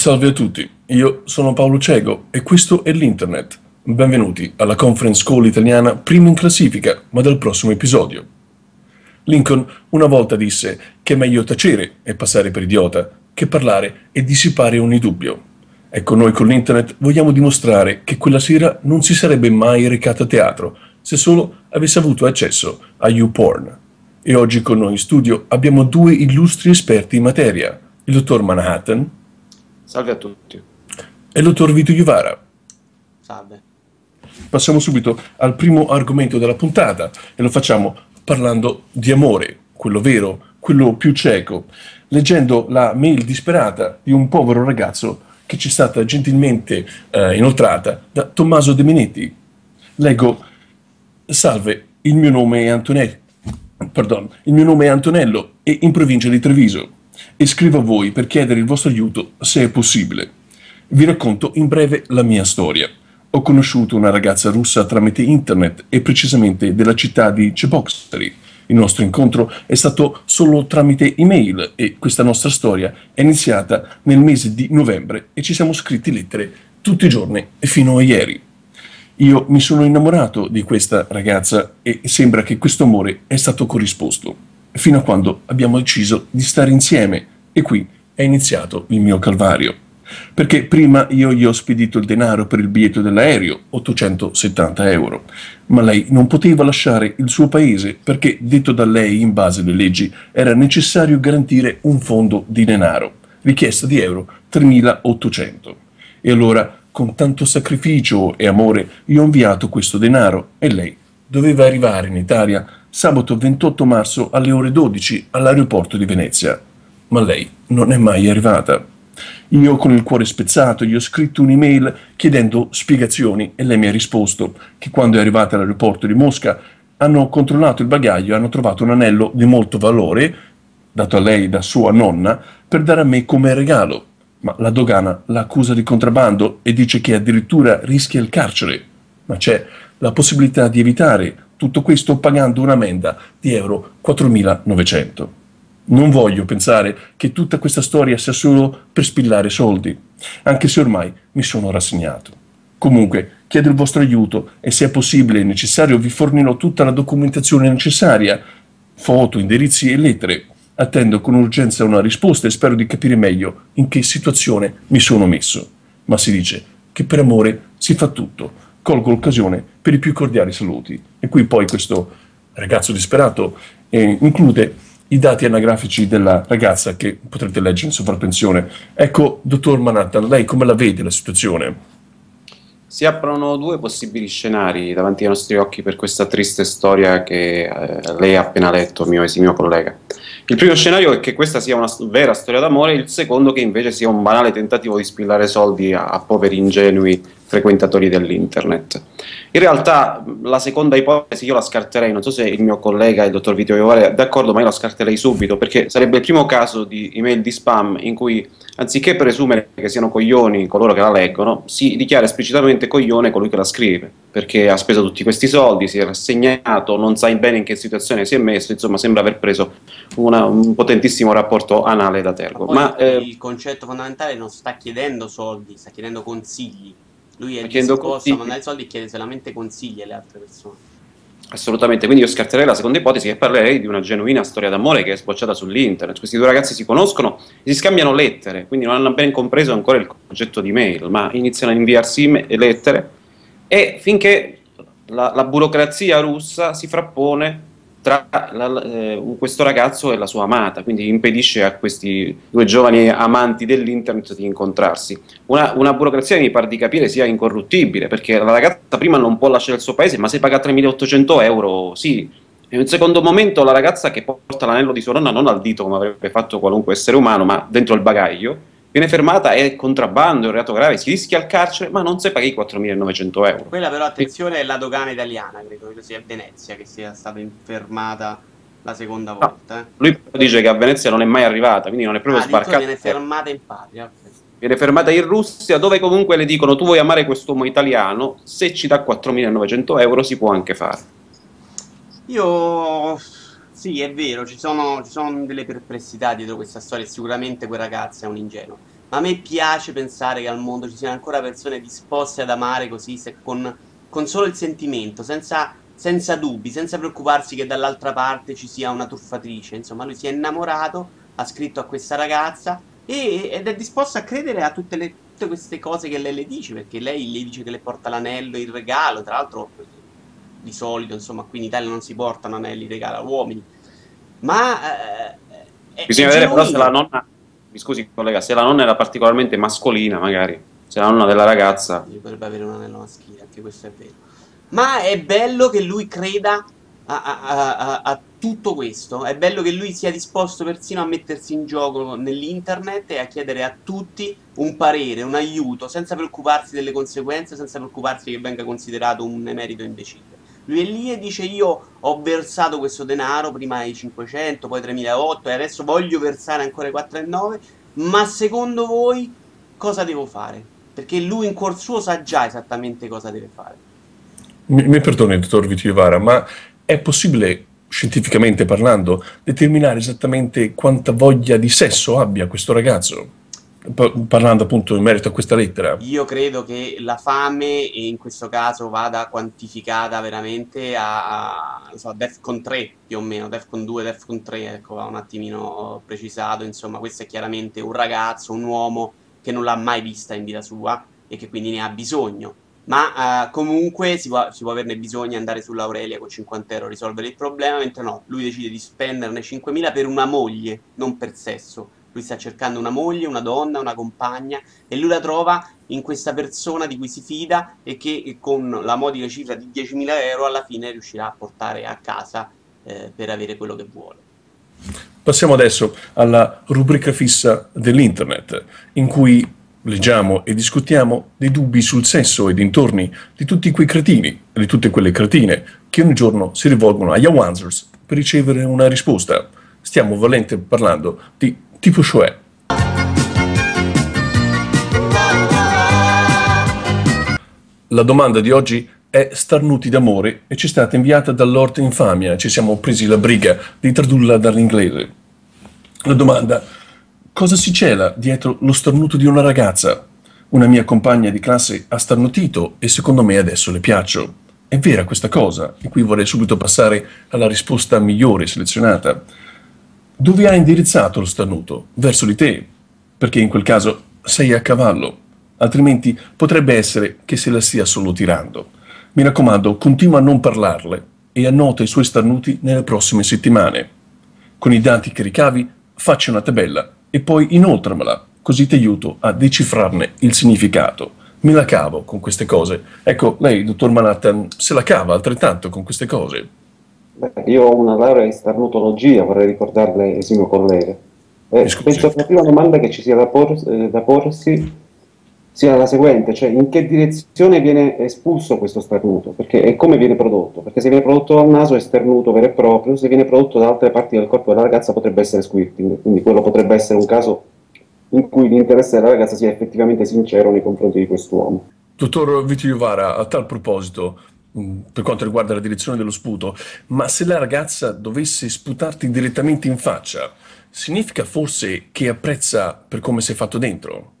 Salve a tutti, io sono Paolo Cego e questo è l'Internet. Benvenuti alla conference call italiana prima in classifica, ma del prossimo episodio. Lincoln una volta disse che è meglio tacere e passare per idiota che parlare e dissipare ogni dubbio. Ecco, noi con l'Internet vogliamo dimostrare che quella sera non si sarebbe mai recata a teatro se solo avesse avuto accesso a YouPorn. E oggi con noi in studio abbiamo due illustri esperti in materia, il dottor Manhattan Salve a tutti. e il dottor Vito Iuvara. Salve. Passiamo subito al primo argomento della puntata e lo facciamo parlando di amore, quello vero, quello più cieco, leggendo la mail disperata di un povero ragazzo che ci è stata gentilmente eh, inoltrata da Tommaso De Minetti. Leggo: Salve, il mio nome è Antonello. Pardon, il mio nome è Antonello e in provincia di Treviso e scrivo a voi per chiedere il vostro aiuto se è possibile. Vi racconto in breve la mia storia. Ho conosciuto una ragazza russa tramite internet e precisamente della città di Cheboksary. Il nostro incontro è stato solo tramite email e questa nostra storia è iniziata nel mese di novembre e ci siamo scritti lettere tutti i giorni fino a ieri. Io mi sono innamorato di questa ragazza e sembra che questo amore è stato corrisposto, fino a quando abbiamo deciso di stare insieme e qui è iniziato il mio calvario. Perché prima io gli ho spedito il denaro per il biglietto dell'aereo, 870 euro, ma lei non poteva lasciare il suo paese perché, detto da lei in base alle leggi, era necessario garantire un fondo di denaro, richiesta di euro 3800. E allora, con tanto sacrificio e amore, io ho inviato questo denaro e lei doveva arrivare in Italia sabato 28 marzo alle ore 12 all'aeroporto di Venezia. Ma lei non è mai arrivata. Io con il cuore spezzato gli ho scritto un'email chiedendo spiegazioni e lei mi ha risposto che quando è arrivata all'aeroporto di Mosca hanno controllato il bagaglio e hanno trovato un anello di molto valore, dato a lei da sua nonna, per dare a me come regalo. Ma la dogana l'accusa di contrabbando e dice che addirittura rischia il carcere. Ma c'è la possibilità di evitare tutto questo pagando un'ammenda di euro 4.900. Non voglio pensare che tutta questa storia sia solo per spillare soldi, anche se ormai mi sono rassegnato. Comunque, chiedo il vostro aiuto e se è possibile e necessario vi fornirò tutta la documentazione necessaria, foto, indirizzi e lettere. Attendo con urgenza una risposta e spero di capire meglio in che situazione mi sono messo. Ma si dice che per amore si fa tutto. Colgo l'occasione per i più cordiali saluti. E qui poi questo ragazzo disperato eh, include i dati anagrafici della ragazza che potrete leggere in sovrappensione. Ecco, dottor Manhattan, lei come la vede la situazione? Si aprono due possibili scenari davanti ai nostri occhi per questa triste storia che eh, lei ha appena letto, mio esimio collega. Il primo scenario è che questa sia una vera storia d'amore, il secondo che invece sia un banale tentativo di spillare soldi a, a poveri ingenui frequentatori dell'internet. In realtà la seconda ipotesi io la scarterei, non so se il mio collega, il dottor Vittorio Iovare, è d'accordo, ma io la scarterei subito, perché sarebbe il primo caso di email di spam in cui, anziché presumere che siano coglioni coloro che la leggono, si dichiara esplicitamente coglione colui che la scrive, perché ha speso tutti questi soldi, si è rassegnato, non sa bene in che situazione si è messo, insomma sembra aver preso una- un potentissimo rapporto anale da tergo. Poi Ma, eh, il concetto fondamentale non sta chiedendo soldi, sta chiedendo consigli. Lui è Sta chiedendo disposto consigli. a mandare soldi e chiede solamente consigli alle altre persone. Assolutamente, quindi io scarterei la seconda ipotesi e parlerei di una genuina storia d'amore che è sbocciata sull'internet. Questi due ragazzi si conoscono si scambiano lettere, quindi non hanno ben compreso ancora il concetto di mail, ma iniziano a inviarsi lettere e finché la, la burocrazia russa si frappone tra la- eh, questo ragazzo e la sua amata, quindi impedisce a questi due giovani amanti dell'internet di incontrarsi. Una, una burocrazia che mi pare di capire sia incorruttibile, perché la ragazza prima non può lasciare il suo paese, ma se paga 3.800 euro, sì. In un secondo momento la ragazza che porta l'anello di sua nonna non al dito come avrebbe fatto qualunque essere umano, ma dentro il bagaglio, viene fermata, è contrabbando, è un reato grave, si rischia il carcere, ma non si paga i 4.900 euro. Quella però, attenzione, è la dogana italiana, credo, credo sia Venezia che sia stata infermata la seconda volta. eh. Lui dice che a Venezia non è mai arrivata, quindi non è proprio Ah, sbarcata. viene fermata in patria. Viene fermata in Russia, dove comunque le dicono tu vuoi amare quest'uomo italiano, se ci dà 4.900 euro si può anche fare. Io sì, è vero, ci sono, ci sono delle perplessità dietro questa storia. e Sicuramente quel ragazzo è un ingenuo. ma a me piace pensare che al mondo ci siano ancora persone disposte ad amare così, se con, con solo il sentimento, senza, senza dubbi, senza preoccuparsi che dall'altra parte ci sia una truffatrice. Insomma, lui si è innamorato, ha scritto a questa ragazza e, ed è disposto a credere a tutte, le, tutte queste cose che lei le dice, perché lei le dice che le porta l'anello in regalo, tra l'altro di solito, insomma, qui in Italia non si portano anelli in regalo a uomini. Ma eh, bisogna vedere però se la nonna mi scusi collega, se la nonna era particolarmente mascolina magari, se la nonna della ragazza... Potrebbe avere un anello maschile, anche questo è vero. Ma è bello che lui creda a, a, a, a, tutto questo, è bello che lui sia disposto persino a mettersi in gioco nell'internet e a chiedere a tutti un parere, un aiuto, senza preoccuparsi delle conseguenze, senza preoccuparsi che venga considerato un emerito imbecille. Lui è lì e dice io ho versato questo denaro, prima ai 500, poi 3008 e adesso voglio versare ancora i 4,9, ma secondo voi cosa devo fare? Perché lui in cuor suo sa già esattamente cosa deve fare. Mi, mi perdoni, dottor Vitivara, ma è possibile scientificamente parlando, determinare esattamente quanta voglia di sesso abbia questo ragazzo? Parlando appunto in merito a questa lettera? Io credo che la fame in questo caso vada quantificata veramente a, a so, Defcon 3 più o meno, Defcon 2, Defcon 3, ecco, va un attimino precisato, insomma questo è chiaramente un ragazzo, un uomo che non l'ha mai vista in vita sua e che quindi ne ha bisogno. Ma uh, comunque si può, si può, averne bisogno andare sull'Aurelia con 50 euro a risolvere il problema, mentre no, lui decide di spenderne 5.000 per una moglie, non per sesso lui sta cercando una moglie, una donna, una compagna e lui la trova in questa persona di cui si fida e che con la modica cifra di 10.000 euro alla fine riuscirà a portare a casa eh, per avere quello che vuole. Passiamo adesso alla rubrica fissa dell'internet, in cui leggiamo e discutiamo dei dubbi sul sesso e dintorni di tutti quei cretini e di tutte quelle cretine che ogni giorno si rivolgono agli Awanzers per ricevere una risposta. Stiamo valente parlando di tipo cioè. La domanda di oggi è Starnuti d'amore e ci è stata inviata da Lord Infamia. Ci siamo presi la briga di tradurla dall'inglese. La domanda: cosa si cela dietro lo starnuto di una ragazza? Una mia compagna di classe ha starnutito e secondo me adesso le piaccio. È vera questa cosa? E qui vorrei subito passare alla risposta migliore selezionata. Dove ha indirizzato lo starnuto? Verso di te, perché in quel caso sei a cavallo, altrimenti potrebbe essere che se la stia solo tirando. Mi raccomando, continua a non parlarle e annota i suoi starnuti nelle prossime settimane. Con i dati che ricavi, facci una tabella e poi inoltramela, così ti aiuto a decifrarne il significato. Me la cavo con queste cose. Ecco, lei, dottor Manhattan, se la cava altrettanto con queste cose. Io ho una laurea in starnutologia, vorrei ricordarle, esimo collega. Eh, penso che la prima domanda che ci sia da, por eh, da, porsi sia la seguente, cioè in che direzione viene espulso questo starnuto perché, e come viene prodotto, perché se viene prodotto dal naso è starnuto vero e proprio, se viene prodotto da altre parti del corpo della ragazza potrebbe essere squirting, quindi quello potrebbe essere un caso in cui l'interesse della ragazza sia effettivamente sincero nei confronti di quest'uomo. Dottor Vitiovara, a tal proposito, per quanto riguarda la direzione dello sputo, ma se la ragazza dovesse sputarti direttamente in faccia, significa forse che apprezza per come sei fatto dentro?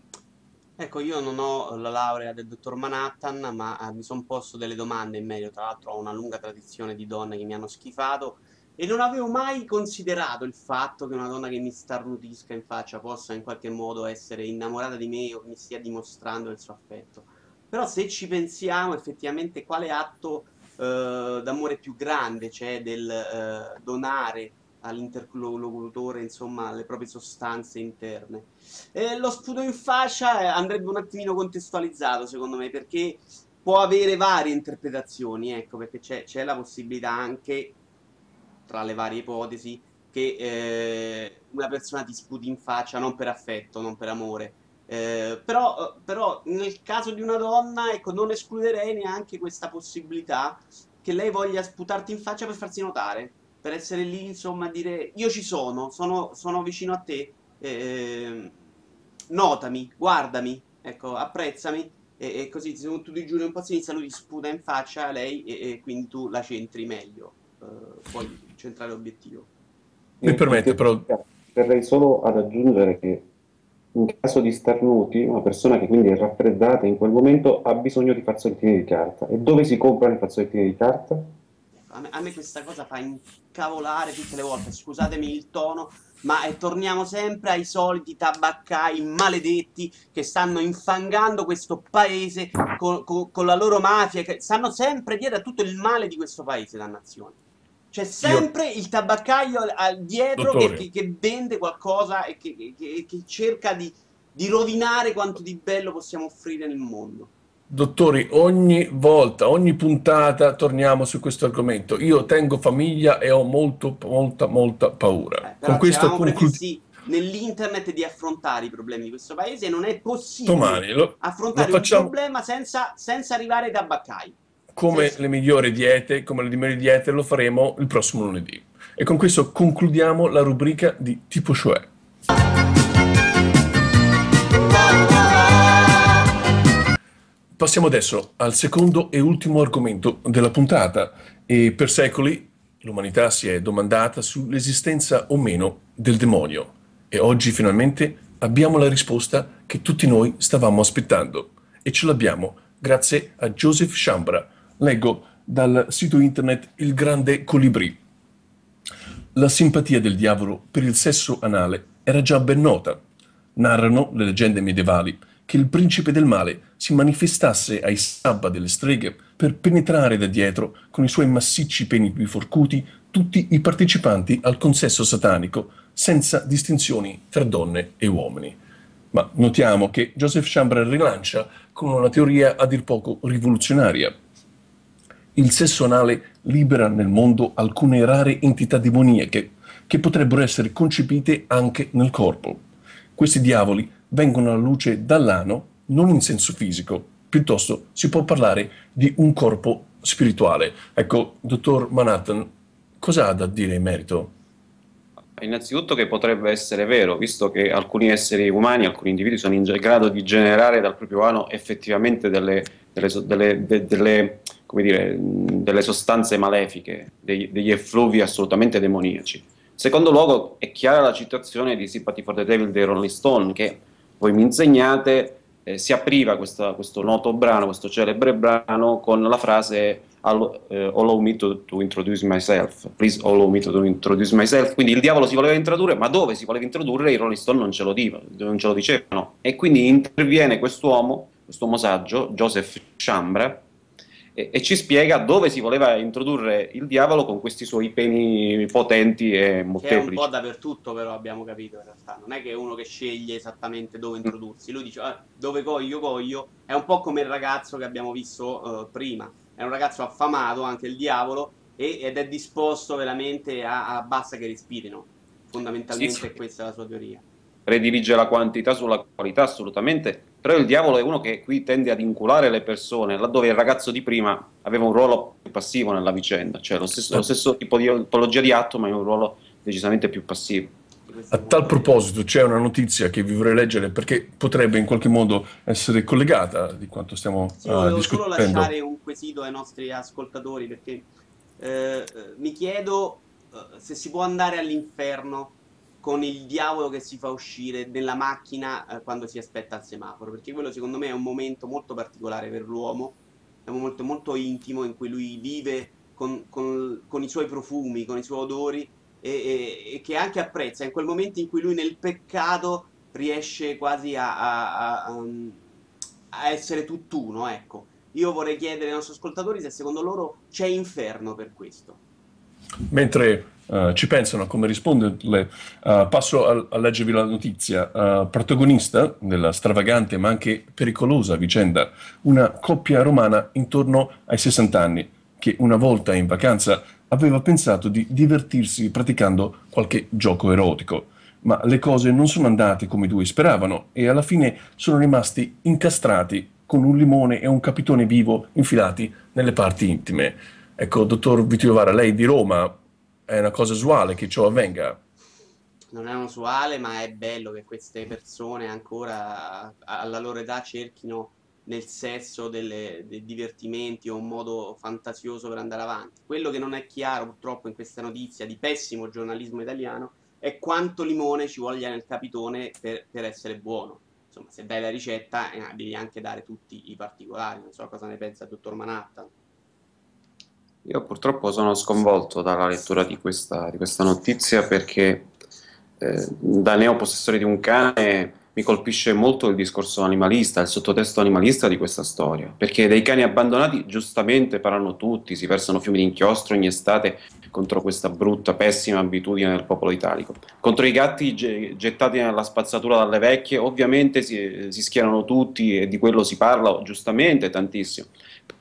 Ecco, io non ho la laurea del dottor Manhattan, ma eh, mi sono posto delle domande in merito. Tra l'altro ho una lunga tradizione di donne che mi hanno schifato e non avevo mai considerato il fatto che una donna che mi starnutisca in faccia possa in qualche modo essere innamorata di me o mi stia dimostrando il suo affetto. Però se ci pensiamo effettivamente quale atto eh, d'amore più grande c'è del eh, donare all'interlocutore insomma le proprie sostanze interne. E lo sputo in fascia eh, andrebbe un attimino contestualizzato secondo me perché può avere varie interpretazioni, ecco perché c'è, la possibilità anche tra le varie ipotesi che eh, una persona ti sputi in faccia non per affetto, non per amore, eh, però, però, nel caso di una donna, ecco, non escluderei neanche questa possibilità che lei voglia sputarti in faccia per farsi notare, per essere lì, insomma, a dire io ci sono, sono, sono vicino a te, eh, notami, guardami, ecco, apprezzami, e, e così se tu ti giuri un po' a sinistra, lui ti sputa in faccia a lei e, e quindi tu la centri meglio, eh, puoi centrare l'obiettivo. Mi permette però... Verrei solo ad aggiungere che in caso di starnuti, una persona che quindi è raffreddata in quel momento ha bisogno di fazzolettini di carta. E dove si comprano i fazzolettini di carta? A me, a me questa cosa fa incavolare tutte le volte, scusatemi il tono, ma eh, torniamo sempre ai soliti tabaccai maledetti che stanno infangando questo paese con, con, con la loro mafia, che stanno sempre dietro a tutto il male di questo paese, dannazione. C'è sempre Io... il tabaccaio dietro che, che, che, vende qualcosa e che, che cerca di, di rovinare quanto di bello possiamo offrire nel mondo. Dottori, ogni volta, ogni puntata torniamo su questo argomento. Io tengo famiglia e ho molto, molta, molta paura. Eh, Con questo concludiamo nell'internet di affrontare i problemi di questo paese non è possibile Domani, lo, affrontare lo facciamo... un problema senza, senza arrivare ai tabaccai come le migliori diete, come le migliori diete lo faremo il prossimo lunedì. E con questo concludiamo la rubrica di Tipo Cioè. Passiamo adesso al secondo e ultimo argomento della puntata e per secoli l'umanità si è domandata sull'esistenza o meno del demonio e oggi finalmente abbiamo la risposta che tutti noi stavamo aspettando e ce l'abbiamo grazie a Joseph Chambra, Leggo dal sito internet Il Grande Colibrì. La simpatia del diavolo per il sesso anale era già ben nota. Narrano le leggende medievali che il principe del male si manifestasse ai sabba delle streghe per penetrare da dietro con i suoi massicci peni biforcuti tutti i partecipanti al consesso satanico, senza distinzioni tra donne e uomini. Ma notiamo che Joseph Chambra rilancia con una teoria a dir poco rivoluzionaria il sesso anale libera nel mondo alcune rare entità demoniache che potrebbero essere concepite anche nel corpo. Questi diavoli vengono alla luce dall'ano non in senso fisico, piuttosto si può parlare di un corpo spirituale. Ecco, dottor Manhattan, cosa ha da dire in merito? Innanzitutto che potrebbe essere vero, visto che alcuni esseri umani, alcuni individui sono in grado di generare dal proprio ano effettivamente delle, delle, delle, de, delle come dire, delle sostanze malefiche, degli, degli effluvi assolutamente demoniaci. Secondo luogo è chiara la citazione di Sympathy for the Devil dei Rolling Stone, che voi mi insegnate, eh, si apriva questa, questo noto brano, questo celebre brano, con la frase allow, eh, allow me to, to, introduce myself, please allow me to, introduce myself, quindi il diavolo si voleva introdurre, ma dove si voleva introdurre i Rolling Stone non ce lo, diva, non ce lo dicevano, e quindi interviene quest'uomo, quest'uomo saggio, Joseph Chambra, e, e, ci spiega dove si voleva introdurre il diavolo con questi suoi peni potenti e molteplici. Che è un po' dappertutto però abbiamo capito in realtà, non è che è uno che sceglie esattamente dove introdursi, lui dice ah, dove voglio voglio, è un po' come il ragazzo che abbiamo visto uh, prima, è un ragazzo affamato, anche il diavolo, e, ed è disposto veramente a, a basta che respirino, fondamentalmente sì, sì. questa è la sua teoria. Predilige la quantità sulla qualità assolutamente, però il diavolo è uno che qui tende ad inculare le persone, laddove il ragazzo di prima aveva un ruolo più passivo nella vicenda, cioè lo stesso, lo stesso tipo di tipologia di atto, ma in un ruolo decisamente più passivo. A tal proposito c'è una notizia che vi vorrei leggere perché potrebbe in qualche modo essere collegata di quanto stiamo sì, uh, discutendo. solo lasciare un quesito ai nostri ascoltatori perché eh, mi chiedo uh, se si può andare all'inferno con il diavolo che si fa uscire nella macchina eh, quando si aspetta al semaforo, perché quello secondo me è un momento molto particolare per l'uomo, è un momento molto intimo in cui lui vive con, con, con i suoi profumi, con i suoi odori e, e, e, che anche apprezza, in quel momento in cui lui nel peccato riesce quasi a, a, a, a essere tutt'uno, ecco. Io vorrei chiedere ai nostri ascoltatori se secondo loro c'è inferno per questo. Mentre uh, ci pensano a come risponderle, uh, passo a, a, leggervi la notizia. Uh, protagonista della stravagante ma anche pericolosa vicenda, una coppia romana intorno ai 60 anni, che una volta in vacanza aveva pensato di divertirsi praticando qualche gioco erotico. Ma le cose non sono andate come i due speravano e alla fine sono rimasti incastrati con un limone e un capitone vivo infilati nelle parti intime. Ecco, dottor Vitiovara, lei di Roma è una cosa usuale che ciò avvenga? Non è usuale, ma è bello che queste persone ancora alla loro età cerchino nel sesso delle, dei divertimenti o un modo fantasioso per andare avanti. Quello che non è chiaro purtroppo in questa notizia di pessimo giornalismo italiano è quanto limone ci voglia nel capitone per, per essere buono. Insomma, se dai la ricetta eh, devi anche dare tutti i particolari. Non so cosa ne pensa il dottor Manhattan. Io purtroppo sono sconvolto dalla lettura di questa, di questa notizia perché eh, da neopossessore di un cane mi colpisce molto il discorso animalista, il sottotesto animalista di questa storia, perché dei cani abbandonati giustamente parlano tutti, si versano fiumi di inchiostro ogni estate contro questa brutta, pessima abitudine del popolo italico. Contro i gatti gettati nella spazzatura dalle vecchie, ovviamente si, si schierano tutti e di quello si parla giustamente tantissimo.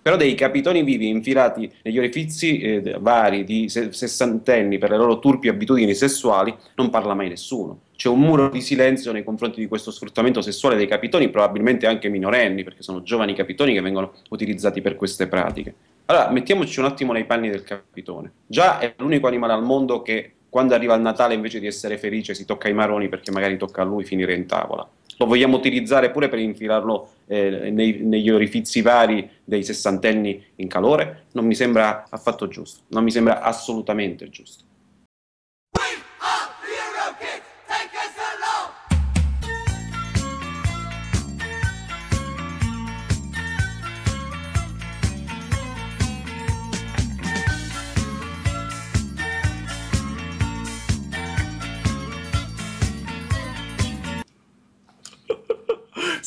Però dei capitoni vivi infilati negli orifizi eh, vari di sessantenni per le loro turpi abitudini sessuali non parla mai nessuno. C'è un muro di silenzio nei confronti di questo sfruttamento sessuale dei capitoni, probabilmente anche minorenni, perché sono giovani capitoni che vengono utilizzati per queste pratiche. Allora, mettiamoci un attimo nei panni del capitone. Già è l'unico animale al mondo che quando arriva il Natale invece di essere felice si tocca i maroni perché magari tocca a lui finire in tavola. Lo vogliamo utilizzare pure per infilarlo eh, nei, negli orifizi vari dei sessantenni in calore, non mi sembra affatto giusto, non mi sembra assolutamente giusto.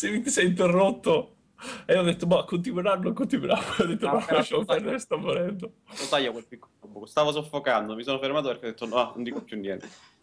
Se ti sei interrotto. E ho detto, ma continueranno, continueranno. Ho detto, no, no lasciamo perdere, sto morendo. Lo taglio quel piccolo buco. Stavo soffocando, mi sono fermato perché ho detto, no, non dico più niente.